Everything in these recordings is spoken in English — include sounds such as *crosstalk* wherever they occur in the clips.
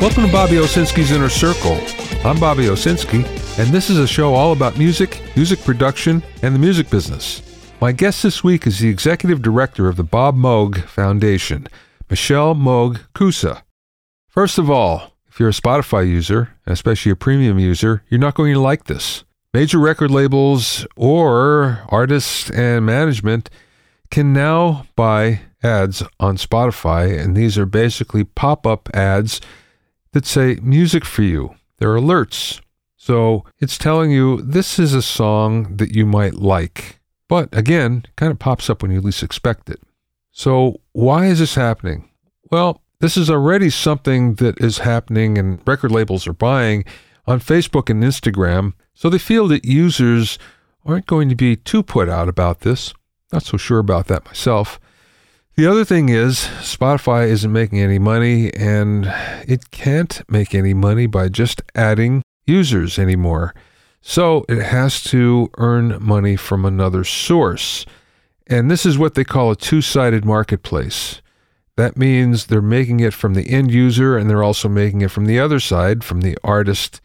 Welcome to Bobby Owsinski's Inner Circle. I'm Bobby Owsinski, and this is a show all about music, music production, and the music business. My guest this week is the executive director of the Bob Moog Foundation, Michelle Moog Koussa. First of all, if you're a Spotify user, especially a premium user, you're not going to like this. Major record labels or artists and management can now buy ads on Spotify, and these are basically pop up ads that say music for you. They're alerts. So it's telling you this is a song that you might like. But again, kind of pops up when you least expect it. So why is this happening? Well, this is already something that is happening and record labels are buying on Facebook and Instagram. So they feel that users aren't going to be too put out about this. Not so sure about that myself. The other thing is, Spotify isn't making any money, and it can't make any money by just adding users anymore. So it has to earn money from another source. And this is what they call a two sided marketplace. That means they're making it from the end user and they're also making it from the other side, from the artist,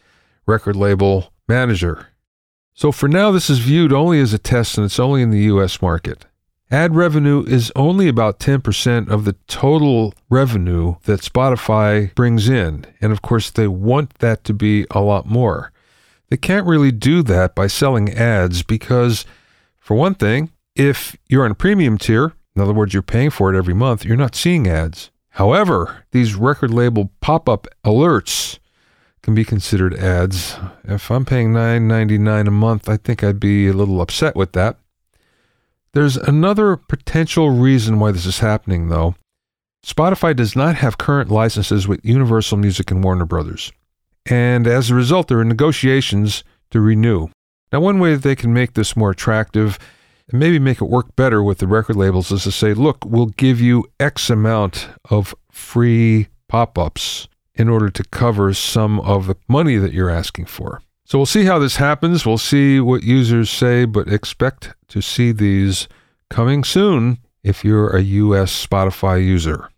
record label, manager. So for now, this is viewed only as a test and it's only in the US market. Ad revenue is only about 10% of the total revenue that Spotify brings in. And of course, they want that to be a lot more. They can't really do that by selling ads because, for one thing, if you're on a premium tier, in other words, you're paying for it every month, you're not seeing ads. However, these record label pop up alerts can be considered ads. If I'm paying $9.99 a month, I think I'd be a little upset with that. There's another potential reason why this is happening, though. Spotify does not have current licenses with Universal Music and Warner Brothers. And as a result, there are negotiations to renew. Now, one way that they can make this more attractive and maybe make it work better with the record labels is to say, look, we'll give you X amount of free pop ups in order to cover some of the money that you're asking for. So we'll see how this happens. We'll see what users say, but expect to see these coming soon if you're a US Spotify user.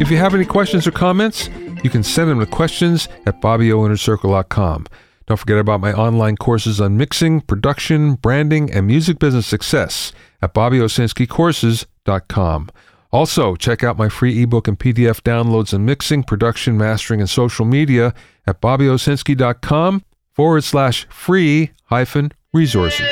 If you have any questions or comments, you can send them to questions at bobbyoinnercircle.com. Don't forget about my online courses on mixing, production, branding, and music business success at bobbyosinskicourses.com. Also, check out my free ebook and PDF downloads on mixing, production, mastering, and social media at bobbyosinski.com forward slash free hyphen resources.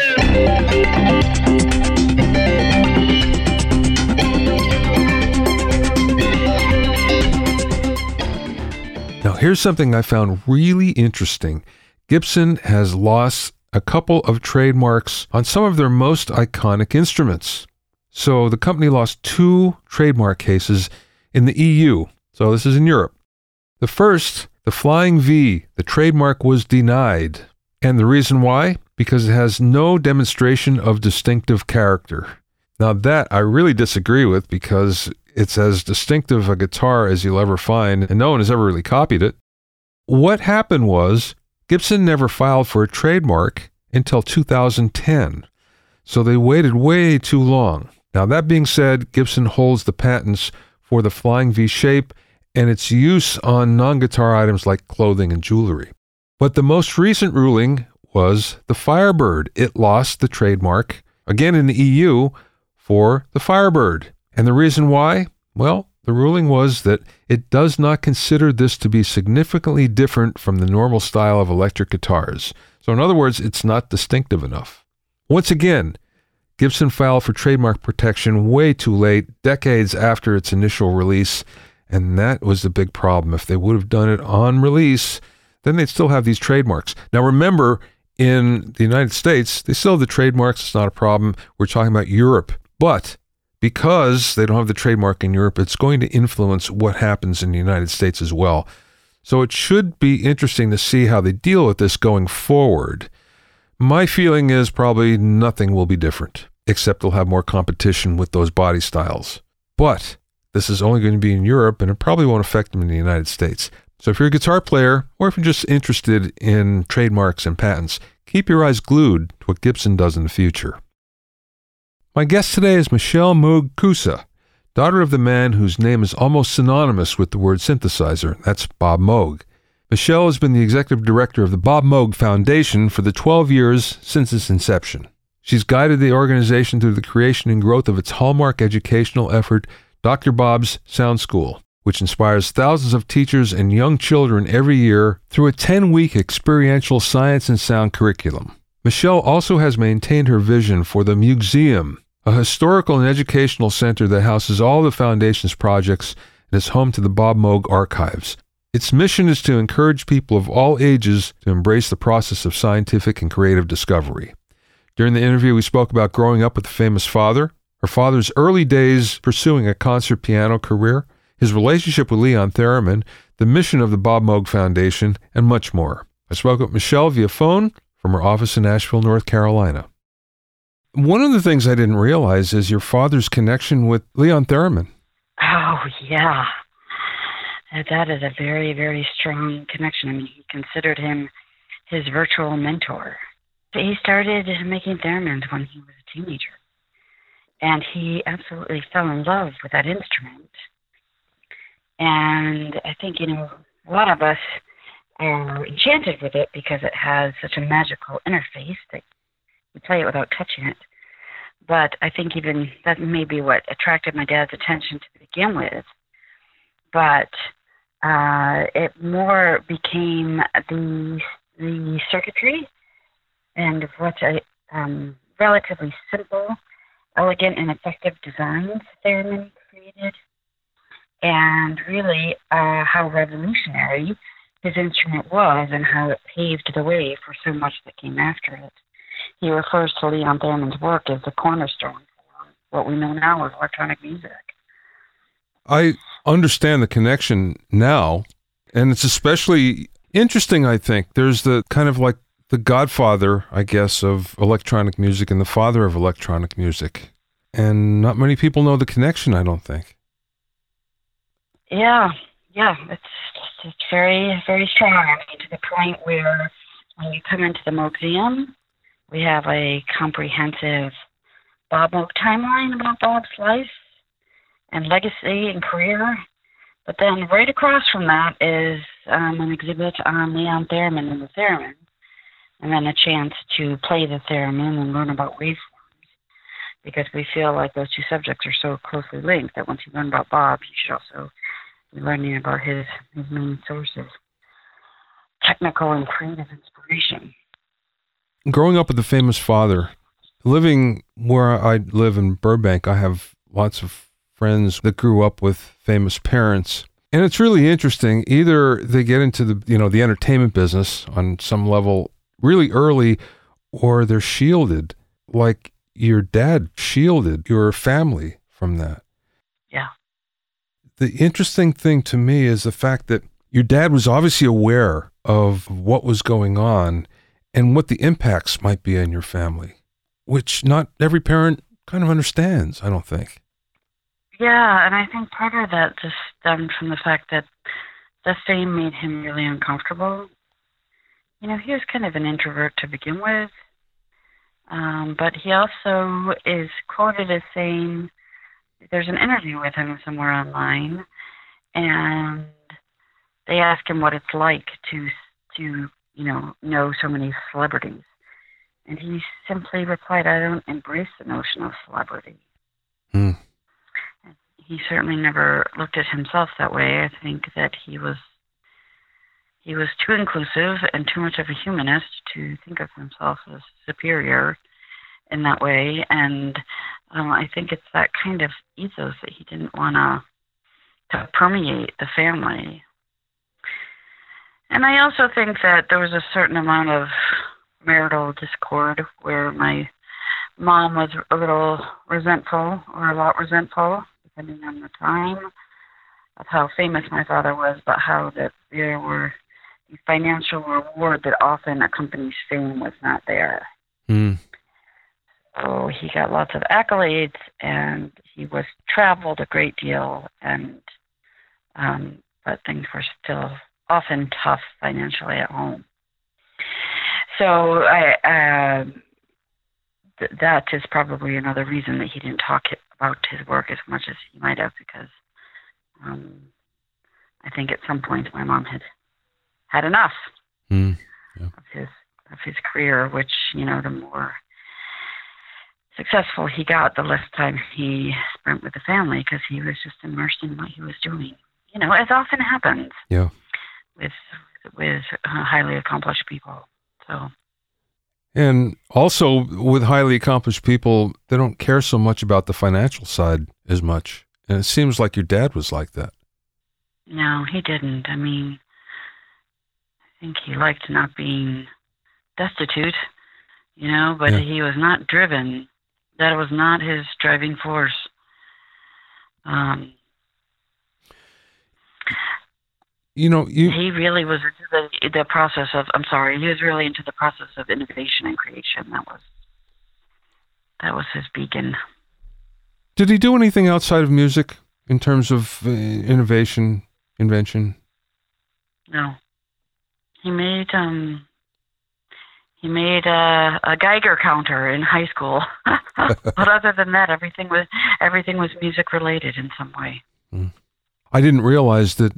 Now, here's something I found really interesting. Gibson has lost a couple of trademarks on some of their most iconic instruments. So the company lost two trademark cases in the EU. So this is in Europe. The first, the Flying V, the trademark was denied. And the reason why? Because it has no demonstration of distinctive character. Now, that I really disagree with because it's as distinctive a guitar as you'll ever find, and no one has ever really copied it. What happened was Gibson never filed for a trademark until 2010. So they waited way too long. Now, that being said, Gibson holds the patents for the flying V shape and its use on non guitar items like clothing and jewelry. But the most recent ruling was the Firebird. It lost the trademark, again in the EU, for the Firebird. And the reason why? Well, the ruling was that it does not consider this to be significantly different from the normal style of electric guitars. So, in other words, it's not distinctive enough. Once again, Gibson filed for trademark protection way too late, decades after its initial release, and that was the big problem. If they would have done it on release, then they'd still have these trademarks. Now, remember, in the United States, they still have the trademarks. It's not a problem. We're talking about Europe. But because they don't have the trademark in Europe, it's going to influence what happens in the United States as well. So it should be interesting to see how they deal with this going forward. My feeling is probably nothing will be different, except they'll have more competition with those body styles. But this is only going to be in Europe, and it probably won't affect them in the United States. So if you're a guitar player, or if you're just interested in trademarks and patents, keep your eyes glued to what Gibson does in the future. My guest today is Michelle Moog Koussa, daughter of the man whose name is almost synonymous with the word synthesizer. That's Bob Moog. Michelle has been the executive director of the Bob Moog Foundation for the 12 years since its inception. She's guided the organization through the creation and growth of its hallmark educational effort, Dr. Bob's Sound School, which inspires thousands of teachers and young children every year through a 10 week experiential science and sound curriculum. Michelle also has maintained her vision for the Museum, a historical and educational center that houses all the Foundation's projects and is home to the Bob Moog archives. Its mission is to encourage people of all ages to embrace the process of scientific and creative discovery. During the interview, we spoke about growing up with a famous father, her father's early days pursuing a concert piano career, his relationship with Leon Theremin, the mission of the Bob Moog Foundation, and much more. I spoke with Michelle via phone from her office in Asheville, North Carolina. One of the things I didn't realize is your father's connection with Leon Theremin. Oh, yeah. That is a very, very strong connection. I mean, he considered him his virtual mentor. He started making theremins when he was a teenager. And he absolutely fell in love with that instrument. And I think, you know, a lot of us are enchanted with it because it has such a magical interface that you play it without touching it. But I think even that may be what attracted my dad's attention to begin with. But uh, it more became the the circuitry and what a um, relatively simple, elegant, and effective designs Theremin created, and really uh, how revolutionary his instrument was and how it paved the way for so much that came after it. He refers to Leon Theremin's work as the cornerstone for what we know now as electronic music. I understand the connection now, and it's especially interesting, I think. There's the kind of like the godfather, I guess, of electronic music and the father of electronic music. And not many people know the connection, I don't think. Yeah, yeah, it's it's very very strong. I mean, to the point where when you come into the museum, we have a comprehensive Bob Moog timeline about Bob's life and legacy and career. But then right across from that is um, an exhibit on Leon Theremin and the theremin, and then a chance to play the theremin and learn about waveforms. Because we feel like those two subjects are so closely linked that once you learn about Bob, you should also be learning about his, his main sources, technical and creative inspiration. Growing up with a famous father, living where I live in Burbank, I have lots of friends that grew up with famous parents. And it's really interesting. Either they get into the, you know, the entertainment business on some level really early or they're shielded like your dad shielded your family from that. Yeah. The interesting thing to me is the fact that your dad was obviously aware of what was going on and what the impacts might be on your family, which not every parent kind of understands, I don't think. Yeah, and I think part of that just stemmed from the fact that the fame made him really uncomfortable. You know, he was kind of an introvert to begin with, um, but he also is quoted as saying there's an interview with him somewhere online, and they ask him what it's like to to you know know so many celebrities, and he simply replied, "I don't embrace the notion of celebrity." Hmm he certainly never looked at himself that way. I think that he was he was too inclusive and too much of a humanist to think of himself as superior in that way. And um, I think it's that kind of ethos that he didn't want to to permeate the family. And I also think that there was a certain amount of marital discord where my mom was a little resentful or a lot resentful depending on the time of how famous my father was, but how that there were the financial reward that often accompanies fame was not there. Mm. So he got lots of accolades, and he was traveled a great deal, and um, but things were still often tough financially at home. So I, uh, th- that is probably another reason that he didn't talk about his work as much as he might have because um, I think at some point my mom had had enough mm, yeah. of his of his career, which you know the more successful he got, the less time he spent with the family because he was just immersed in what he was doing. You know, as often happens. Yeah. With with uh, highly accomplished people. So. And also with highly accomplished people, they don't care so much about the financial side as much. And it seems like your dad was like that. No, he didn't. I mean, I think he liked not being destitute, you know, but Yeah. he was not driven. That was not his driving force. Um, You know, you he really was into the the process of. I'm sorry, he was really into the process of innovation and creation. That was that was his beacon. did he do anything outside of music in terms of uh, innovation, invention? No, he made um he made a, a Geiger counter in high school. *laughs* but other than that, everything was everything was music related in some way. I didn't realize that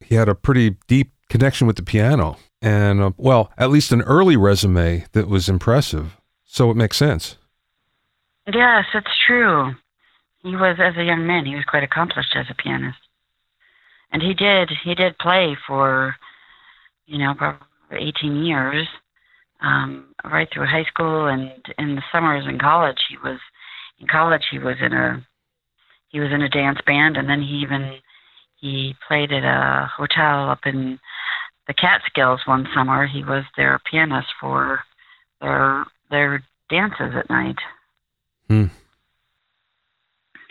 he had a pretty deep connection with the piano and, uh, well, at least an early resume that was impressive. So it makes sense. Yes, it's true. He was, as a young man, he was quite accomplished as a pianist, and he did he did play for, you know, probably 18 years, um, right through high school and in the summers in college. He was in college. He was in a he was in a dance band, and then he even he played at a hotel up in the Catskills one summer. He was their pianist for their their dances at night. Hmm.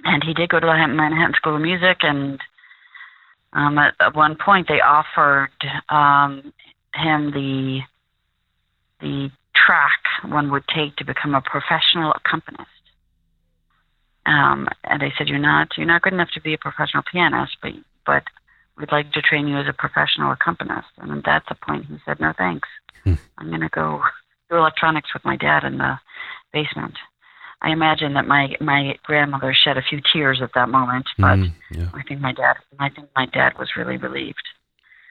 And he did go to the Manhattan School of Music, and um, at, at one point they offered um, him the the track one would take to become a professional accompanist. Um, and they said, "You're not you're not good enough to be a professional pianist, but but we'd like to train you as a professional accompanist." And at that point, he said, "No, thanks. Hmm. I'm going to go do electronics with my dad in the basement." I imagine that my my grandmother shed a few tears at that moment, but Mm, yeah. I think my dad I think my dad was really relieved.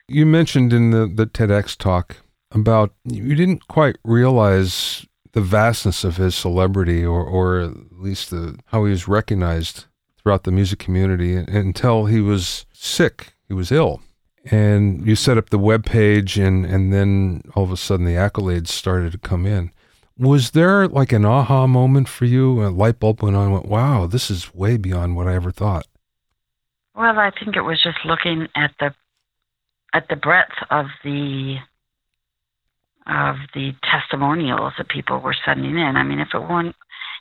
You mentioned in the, the TEDx talk about you didn't quite realize the vastness of his celebrity or, or at least the, how he was recognized throughout the music community until he was sick. He was ill. And you set up the web page and, and then all of a sudden the accolades started to come in. Was there like an aha moment for you? A light bulb went on went, wow, this is way beyond what I ever thought. Well, I think it was just looking at the at the breadth of the of the testimonials that people were sending in. I mean, if it one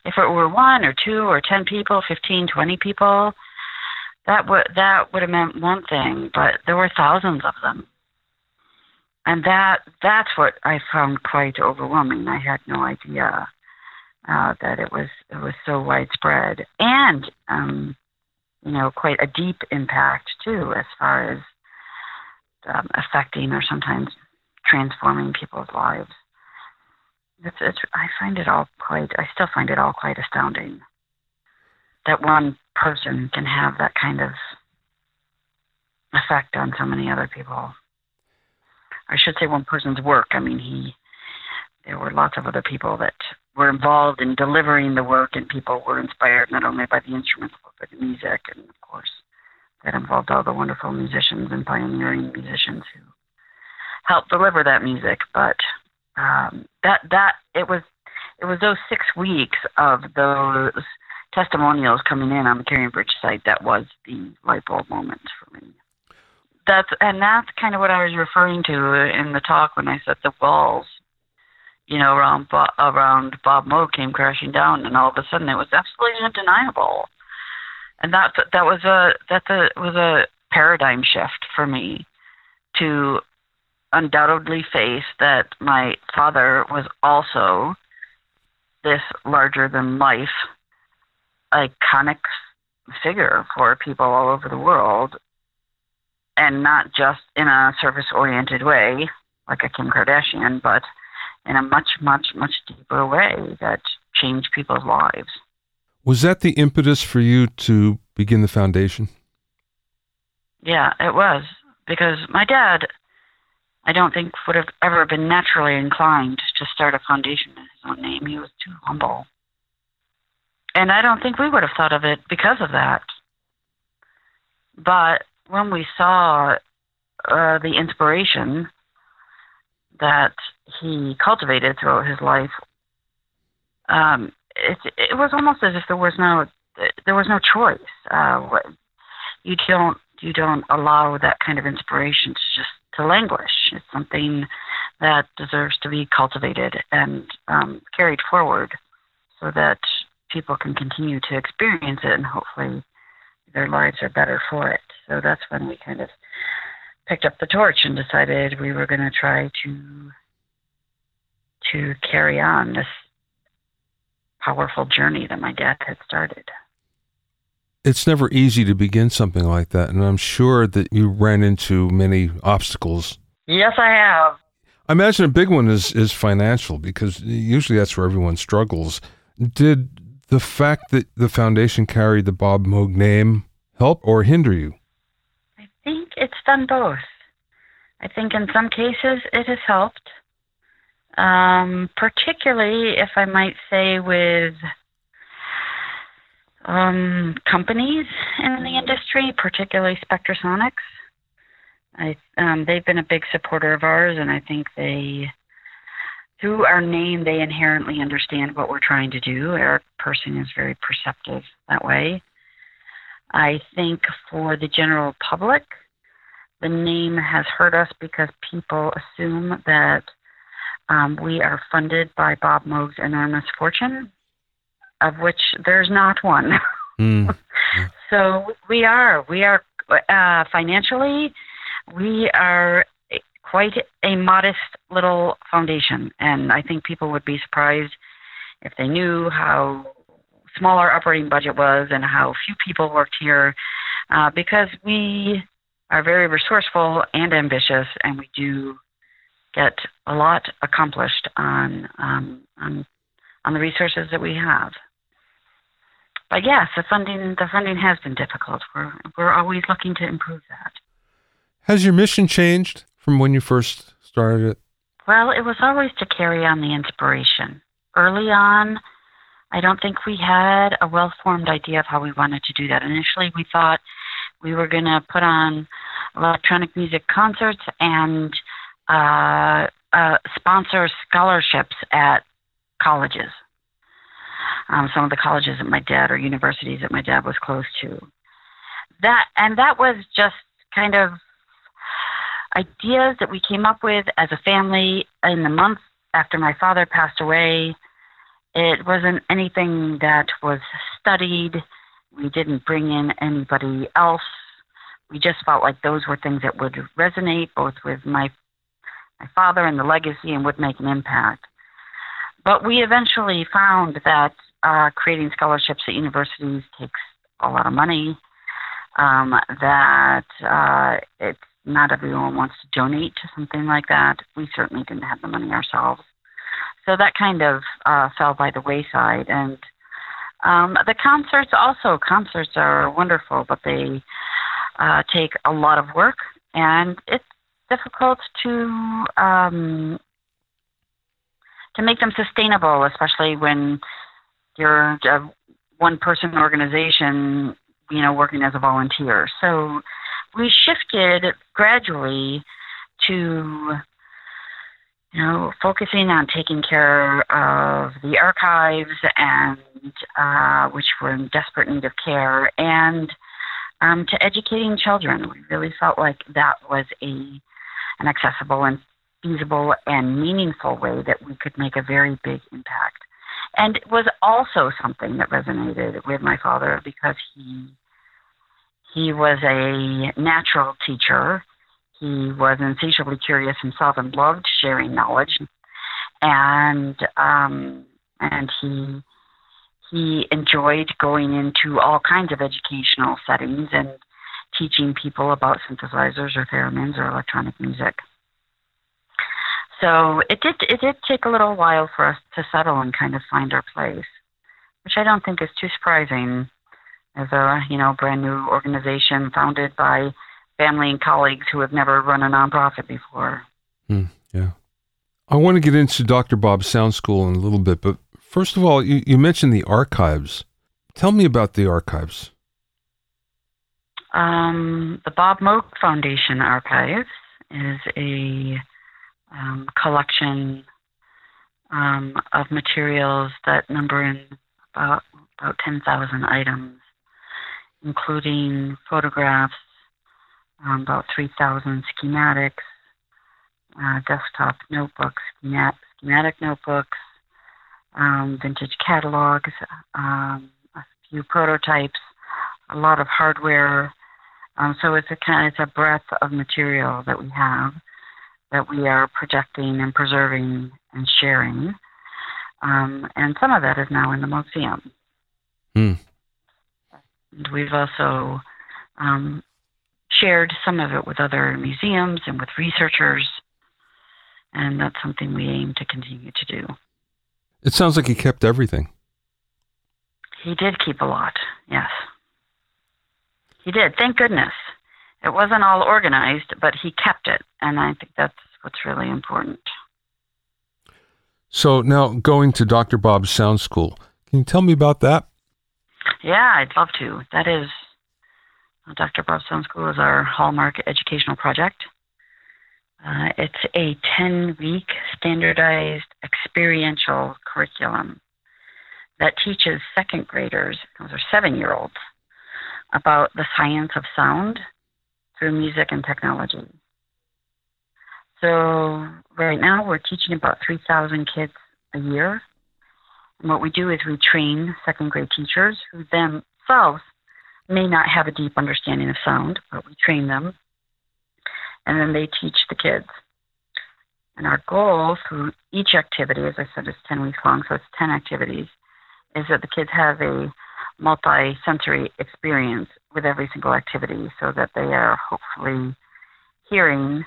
if it were one or two or ten people, fifteen, twenty people, that would that would have meant one thing, but there were thousands of them. And that that's what I found quite overwhelming. I had no idea uh, that it was it was so widespread and um, you know quite a deep impact too, as far as um, affecting or sometimes transforming people's lives. It's, it's, I find it all quite, I still find it all quite astounding that one person can have that kind of effect on so many other people. I should say one person's work. I mean, he, there were lots of other people that were involved in delivering the work, and people were inspired not only by the instruments but by the music, and of course, that involved all the wonderful musicians and pioneering musicians who helped deliver that music. But um, that that it was it was those six weeks of those testimonials coming in on the CaringBridge site that was the light bulb moment for me. That's and that's kind of what I was referring to in the talk when I said the walls, you know, around Bob, around Bob Moog came crashing down, and all of a sudden it was absolutely undeniable and that that was a that was a paradigm shift for me to undoubtedly face that my father was also this larger than life iconic figure for people all over the world and not just in a service oriented way like a Kim Kardashian but in a much much much deeper way that changed people's lives. Was that the impetus for you to begin the foundation? Yeah, it was because my dad, I don't think would have ever been naturally inclined to start a foundation in his own name. He was too humble. And I don't think we would have thought of it because of that. But when we saw uh, the inspiration that he cultivated throughout his life, um, it, it was almost as if there was no there was no choice. Uh, you don't you don't allow that kind of inspiration to just to languish. It's something that deserves to be cultivated and um, carried forward, so that people can continue to experience it and hopefully their lives are better for it. So that's when we kind of picked up the torch and decided we were going to try to to carry on this powerful journey that my dad had started. It's never easy to begin something like that, and I'm sure that you ran into many obstacles. Yes, I have. I imagine a big one is is financial because usually that's where everyone struggles. Did the fact that the foundation carried the Bob Moog name help or hinder you? I think it's done both. I think in some cases it has helped, um, particularly if I might say with um, companies in the industry, particularly Spectrasonics. I, um, they've been a big supporter of ours, and I think they, through our name, they inherently understand what we're trying to do. Eric Persing is very perceptive that way. I think for the general public, the name has hurt us because people assume that um, we are funded by Bob Moog's enormous fortune, of which there's not one. *laughs* Mm. so we are, we are uh, financially, we are quite a modest little foundation, and I think people would be surprised if they knew how small our operating budget was and how few people worked here, uh, because we are very resourceful and ambitious, and we do get a lot accomplished on um, on on the resources that we have. But yes, the funding the funding has been difficult. We're we're always looking to improve that. Has your mission changed from when you first started it? Well, it was always to carry on the inspiration. Early on, I don't think we had a well formed idea of how we wanted to do that. Initially, we thought we were going to put on electronic music concerts and uh, uh, sponsor scholarships at colleges. Um, some of the colleges that my dad or universities that my dad was close to. That and that was just kind of ideas that we came up with as a family in the month after my father passed away. It wasn't anything that was studied. We didn't bring in anybody else. We just felt like those were things that would resonate both with my my father and the legacy and would make an impact. But we eventually found that uh, creating scholarships at universities takes a lot of money. Um, that uh, it's not everyone wants to donate to something like that. We certainly didn't have the money ourselves, so that kind of uh, fell by the wayside. And um, the concerts also concerts are wonderful, but they uh, take a lot of work, and it's difficult to um, to make them sustainable, especially when you're a one person organization, you know, working as a volunteer. So we shifted gradually to you know, focusing on taking care of the archives and uh, which were in desperate need of care, and um, to educating children. We really felt like that was a an accessible and feasible and meaningful way that we could make a very big impact. And it was also something that resonated with my father because he he was a natural teacher. He was insatiably curious himself and loved sharing knowledge. And um, and he he enjoyed going into all kinds of educational settings and teaching people about synthesizers or theremins or electronic music. So it did it did take a little while for us to settle and kind of find our place, which I don't think is too surprising as a you know brand new organization founded by family and colleagues who have never run a nonprofit before. Hmm, yeah. I want to get into Dr. Bob's Sound School in a little bit, but first of all, you, you mentioned the archives. Tell me about the archives. Um, the Bob Moog Foundation Archives is a um, collection um, of materials that number in about about 10,000 items, including photographs, um, about 3,000 schematics, uh, desktop notebooks, schematic, schematic notebooks, um, vintage catalogs, um, a few prototypes, a lot of hardware. Um, so it's a kind it's a breadth of material that we have that we are projecting and preserving and sharing. Um, and some of that is now in the museum. And we've also um, shared some of it with other museums and with researchers, and that's something we aim to continue to do. It sounds like he kept everything. He did keep a lot, yes. He did, thank goodness. It wasn't all organized, but he kept it, and I think that's what's really important. So now going to Dr. Bob's Sound School, can you tell me about that? Yeah, I'd love to. That is Dr. Bob's Sound School is our hallmark educational project. Uh, it's a 10 week standardized experiential curriculum that teaches second graders, those are seven year olds, about the science of sound through music and technology. So, right now we're teaching about 3,000 kids a year. And what we do is we train second grade teachers who themselves may not have a deep understanding of sound, but we train them. And then they teach the kids. And our goal through each activity, as I said, is 10 weeks long, so it's 10 activities, is that the kids have a multi sensory experience with every single activity so that they are hopefully hearing,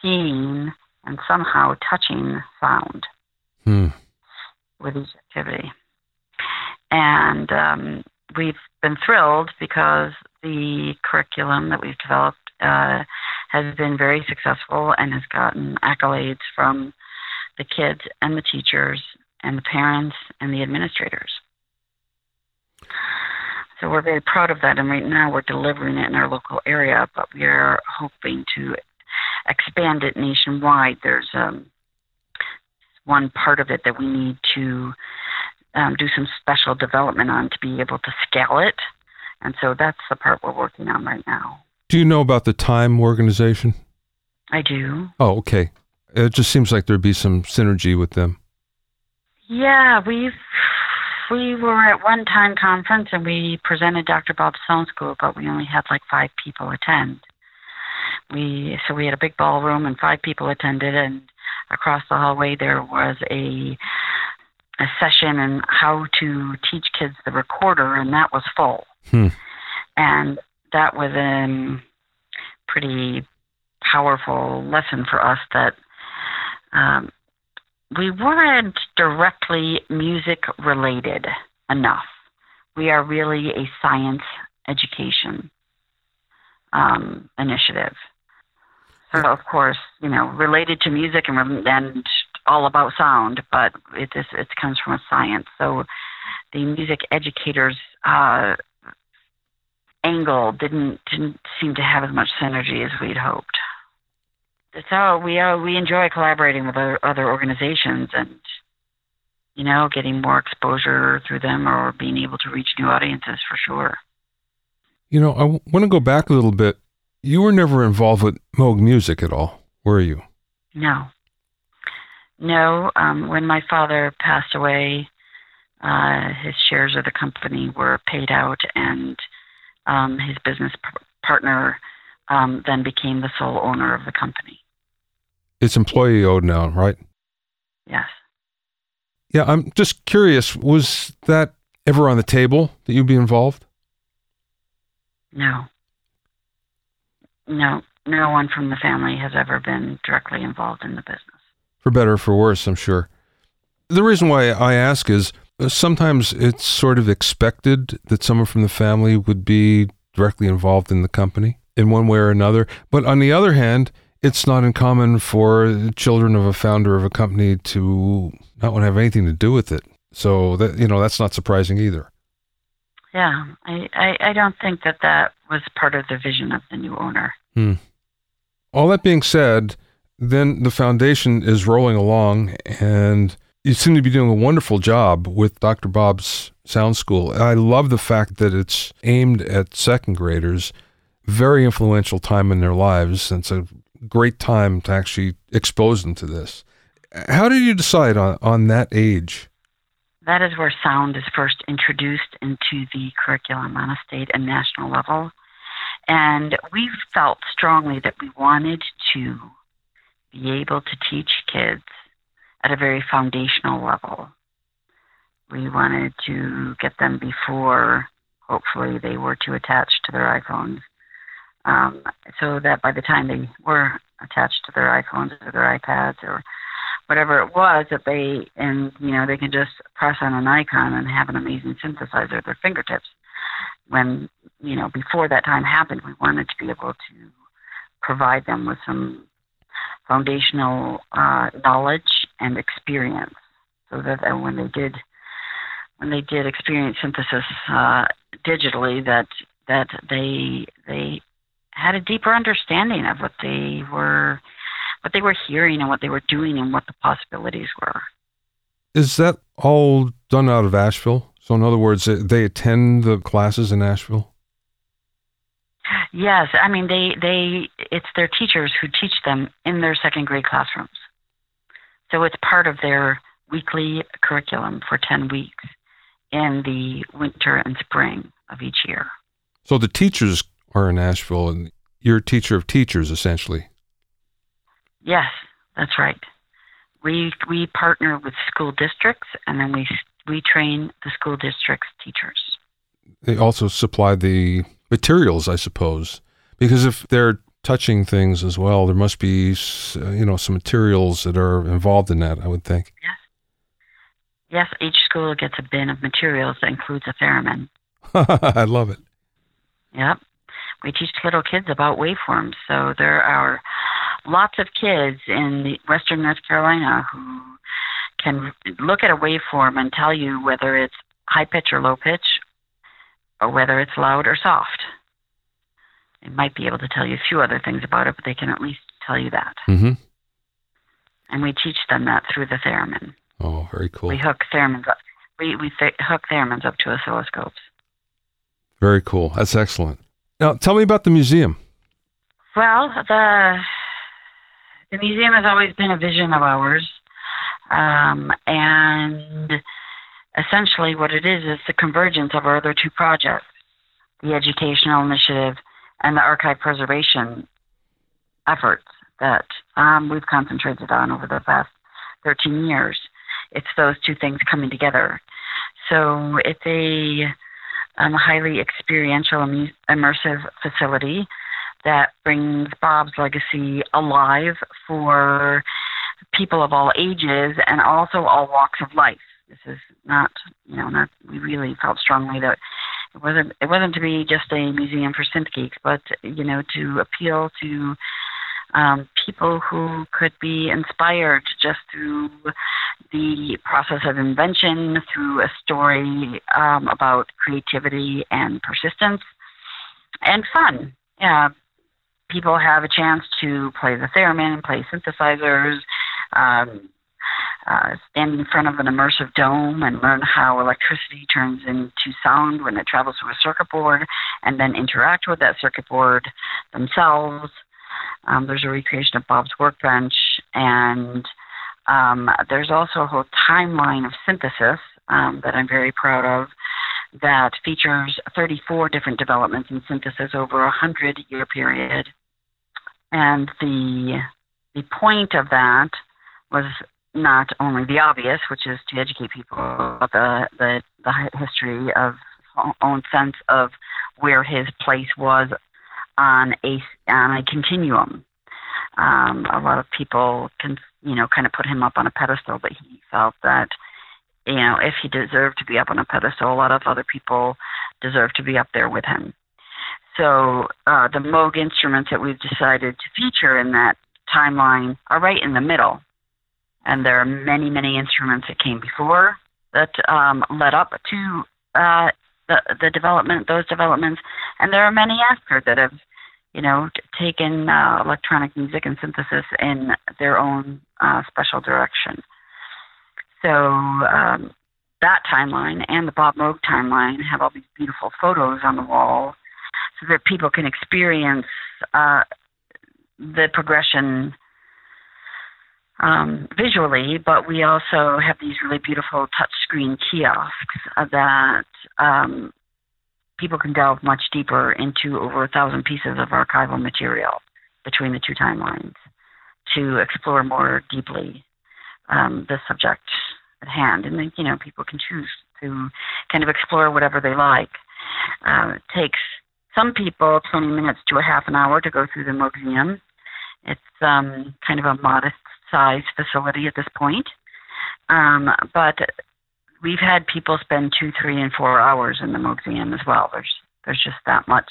seeing, and somehow touching sound Hmm. with each activity. And um, we've been thrilled because the curriculum that we've developed uh, has been very successful and has gotten accolades from the kids and the teachers and the parents and the administrators. So we're very proud of that, and right now we're delivering it in our local area, but we are hoping to expand it nationwide. There's um, one part of it that we need to um, do some special development on to be able to scale it. And so that's the part we're working on right now. Do you know about the Time organization? I do. Oh, okay. It just seems like there'd be some synergy with them. Yeah, we've we were at one time conference and we presented Dr. Bob's Sound School, but we only had like five people attend. We so we had a big ballroom and five people attended, and across the hallway there was a a session on how to teach kids the recorder, and that was full. Hmm. And that was a pretty powerful lesson for us that um, we weren't directly music related enough. We are really a science education um, initiative. So, of course, you know, related to music and, and all about sound, but it comes from a science. So, the music educators uh, angle didn't didn't seem to have as much synergy as we'd hoped. So we uh, we enjoy collaborating with other, other organizations and you know getting more exposure through them or being able to reach new audiences for sure. You know, I w- want to go back a little bit. You were never involved with Moog Music at all, were you? No. No. Um, when my father passed away, uh, his shares of the company were paid out, and um, his business p- partner um, then became the sole owner of the company. It's employee owned now, right? Yes. Yeah, I'm just curious. Was that ever on the table that you'd be involved? No. No. No one from the family has ever been directly involved in the business. for better or for worse, I'm sure. The reason why I ask is uh, sometimes it's sort of expected that someone from the family would be directly involved in the company in one way or another. But on the other hand, it's not uncommon for children of a founder of a company to not want to have anything to do with it. So that you know that's not surprising either. Yeah, I, I, I don't think that that was part of the vision of the new owner. Hmm. All that being said, then the foundation is rolling along, and you seem to be doing a wonderful job with Dr. Bob's Sound School. I love the fact that it's aimed at second graders. Very influential time in their lives. It's a great time to actually expose them to this. How did you decide on, on that age? That is where sound is first introduced into the curriculum on a state and national level. And we felt strongly that we wanted to be able to teach kids at a very foundational level. We wanted to get them before, hopefully, they were too attached to their iPhones, um, so that by the time they were attached to their iPhones or their iPads or whatever it was, that they and you know they can just press on an icon and have an amazing synthesizer at their fingertips. When you know before that time happened, we wanted to be able to provide them with some foundational uh, knowledge and experience, so that uh, when they did when they did experience synthesis uh, digitally, that that they they had a deeper understanding of what they were what they were hearing and what they were doing and what the possibilities were. Is that all done out of Asheville? So, in other words, eh, they attend the classes in Asheville. Yes, I mean they they it's their teachers who teach them in their second grade classrooms. So it's part of their weekly curriculum for 10 weeks in the winter and spring of each year. So the teachers are in Asheville, and you're a teacher of teachers essentially. Yes, that's right. We we partner with school districts and then we we train the school district's teachers. They also supply the materials, I suppose, because if they're touching things as well, there must be you know some materials that are involved in that. I would think. Yes. Yes, each school gets a bin of materials that includes a theremin. *laughs* I love it. Yep. We teach little kids about waveforms. So there are lots of kids in Western North Carolina who can look at a waveform and tell you whether it's high pitch or low pitch, or whether it's loud or soft. They might be able to tell you a few other things about it, but they can at least tell you that. Mm-hmm. And we teach them that through the theremin. Oh, very cool. We hook theremins up. We we th- hook theremins up to oscilloscopes. Very cool. That's excellent. Now, tell me about the museum. Well, the the museum has always been a vision of ours, um, and essentially what it is is the convergence of our other two projects, the educational initiative and the archive preservation efforts that um, we've concentrated on over the past 13 years. It's those two things coming together. So it's a um, highly experiential, immersive facility that brings Bob's legacy alive for people of all ages and also all walks of life. This is not, you know, not. We really felt strongly that it wasn't. It wasn't to be just a museum for synth geeks, but you know, to appeal to um, people who could be inspired just through the process of invention, through a story um, about creativity and persistence, and fun. Yeah, people have a chance to play the theremin, play synthesizers, um, uh, stand in front of an immersive dome and learn how electricity turns into sound when it travels through a circuit board, and then interact with that circuit board themselves. Um, there's a recreation of Bob's workbench, and um, there's also a whole timeline of synthesis um, that I'm very proud of that features 34 different developments in synthesis over a 100 year period. And the, the point of that was not only the obvious, which is to educate people about the, the, the history of own sense of where his place was on a on a continuum. Um, a lot of people can, you know, kind of put him up on a pedestal, but he felt that, you know, if he deserved to be up on a pedestal, a lot of other people deserve to be up there with him. So uh, the Moog instruments that we've decided to feature in that timeline are right in the middle. And there are many, many instruments that came before that um, led up to uh, the, the development, those developments, and there are many after that have, you know, taken uh, electronic music and synthesis in their own uh, special direction. So um, that timeline and the Bob Moog timeline have all these beautiful photos on the wall, so that people can experience uh, the progression um, visually, but we also have these really beautiful touchscreen kiosks that um, people can delve much deeper into over a thousand pieces of archival material between the two timelines to explore more deeply um, the subject at hand. And then, you know, people can choose to kind of explore whatever they like. Uh, it takes some people 20 minutes to a half an hour to go through the museum. It's um, kind of a modest size facility at this point. Um, but we've had people spend two, three, and four hours in the museum as well. There's there's just that much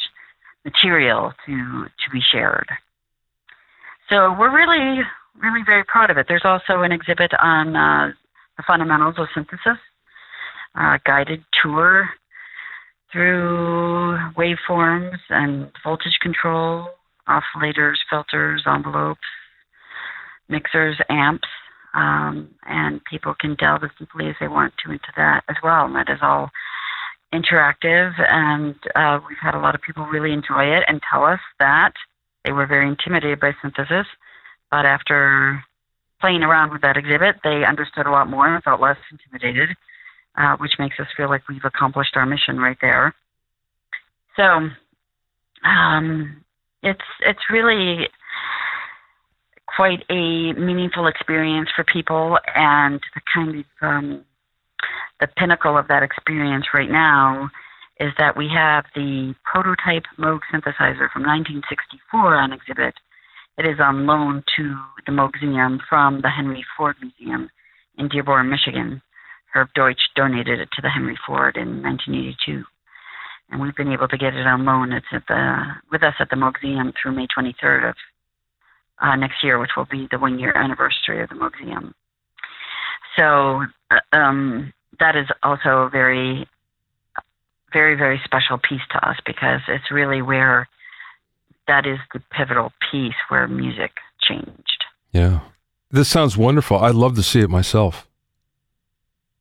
material to to be shared. So we're really really very proud of it. There's also an exhibit on uh, the fundamentals of synthesis, a guided tour through waveforms and voltage control, oscillators, filters, envelopes, mixers, amps, um, and people can delve as deeply as they want to into that as well. And that is all interactive, and uh, we've had a lot of people really enjoy it and tell us that they were very intimidated by synthesis, but after playing around with that exhibit, they understood a lot more and felt less intimidated, uh, which makes us feel like we've accomplished our mission right there. So um, it's it's really quite a meaningful experience for people, and the kind of um, the pinnacle of that experience right now is that we have the prototype Moog synthesizer from 1964 on exhibit. It is on loan to the Moog Museum from the Henry Ford Museum in Dearborn, Michigan. Herb Deutsch donated it to the Henry Ford in 1982, and we've been able to get it on loan. It's at the with us at the Moog Museum through May 23rd of uh, next year, which will be the one year anniversary of the museum. So uh, um, that is also a very, very, very special piece to us because it's really where that is the pivotal piece where music changed. Yeah. This sounds wonderful. I'd love to see it myself.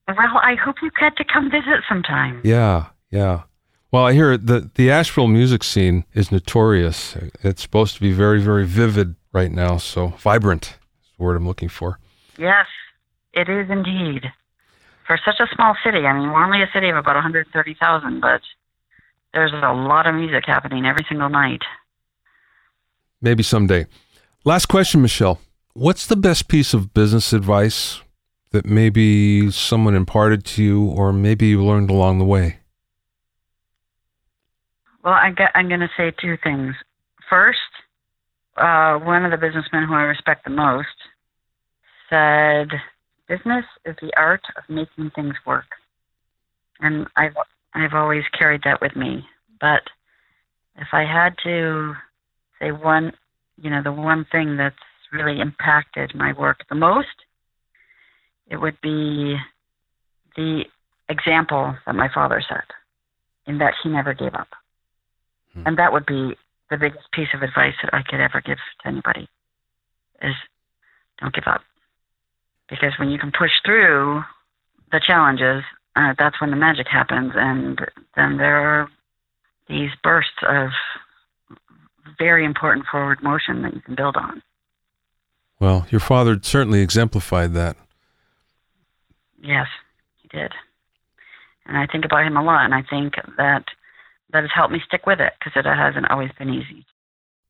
Well, I hope you get to come visit sometime. Yeah, yeah. Well, I hear the the Asheville music scene is notorious. It's supposed to be very, very vivid right now. So vibrant is the word I'm looking for. Yes, it is indeed. For such a small city, I mean, we're only a city of about 130,000, but there's a lot of music happening every single night. Maybe someday. Last question, Michelle. What's the best piece of business advice that maybe someone imparted to you or maybe you learned along the way? Well, I am going to say two things. First, uh, one of the businessmen who I respect the most said, "Business is the art of making things work," and I've I've always carried that with me. But if I had to say one, you know, the one thing that's really impacted my work the most, it would be the example that my father set, in that he never gave up. Hmm. And that would be the biggest piece of advice that I could ever give to anybody is don't give up. Because when you can push through the challenges, uh, that's when the magic happens. And then there are these bursts of very important forward motion that you can build on. Well, your father certainly exemplified that. Yes, he did. And I think about him a lot, and I think that that has helped me stick with it because it hasn't always been easy.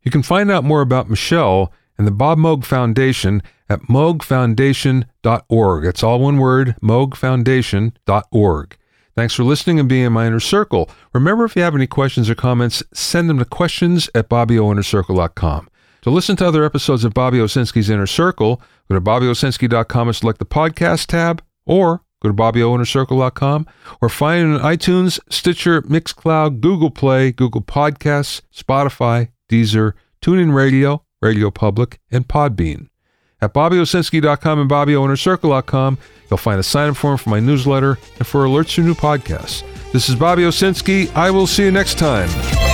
You can find out more about Michelle and the Bob Moog Foundation at moogfoundation.org. It's all one word, moogfoundation.org. Thanks for listening and being in my inner circle. Remember, if you have any questions or comments, send them to questions at bobbyoinnercircle.com. To listen to other episodes of Bobby Owsinski's Inner Circle, go to bobbyowsinski.com and select the podcast tab, or go to bobbyoinnercircle.com, or find it on iTunes, Stitcher, Mixcloud, Google Play, Google Podcasts, Spotify, Deezer, TuneIn Radio, Radio Public, and Podbean. At bobbyowsinski.com and bobbyoinnercircle.com, you'll find a sign-up form for my newsletter and for alerts to new podcasts. This is Bobby Owsinski. I will see you next time.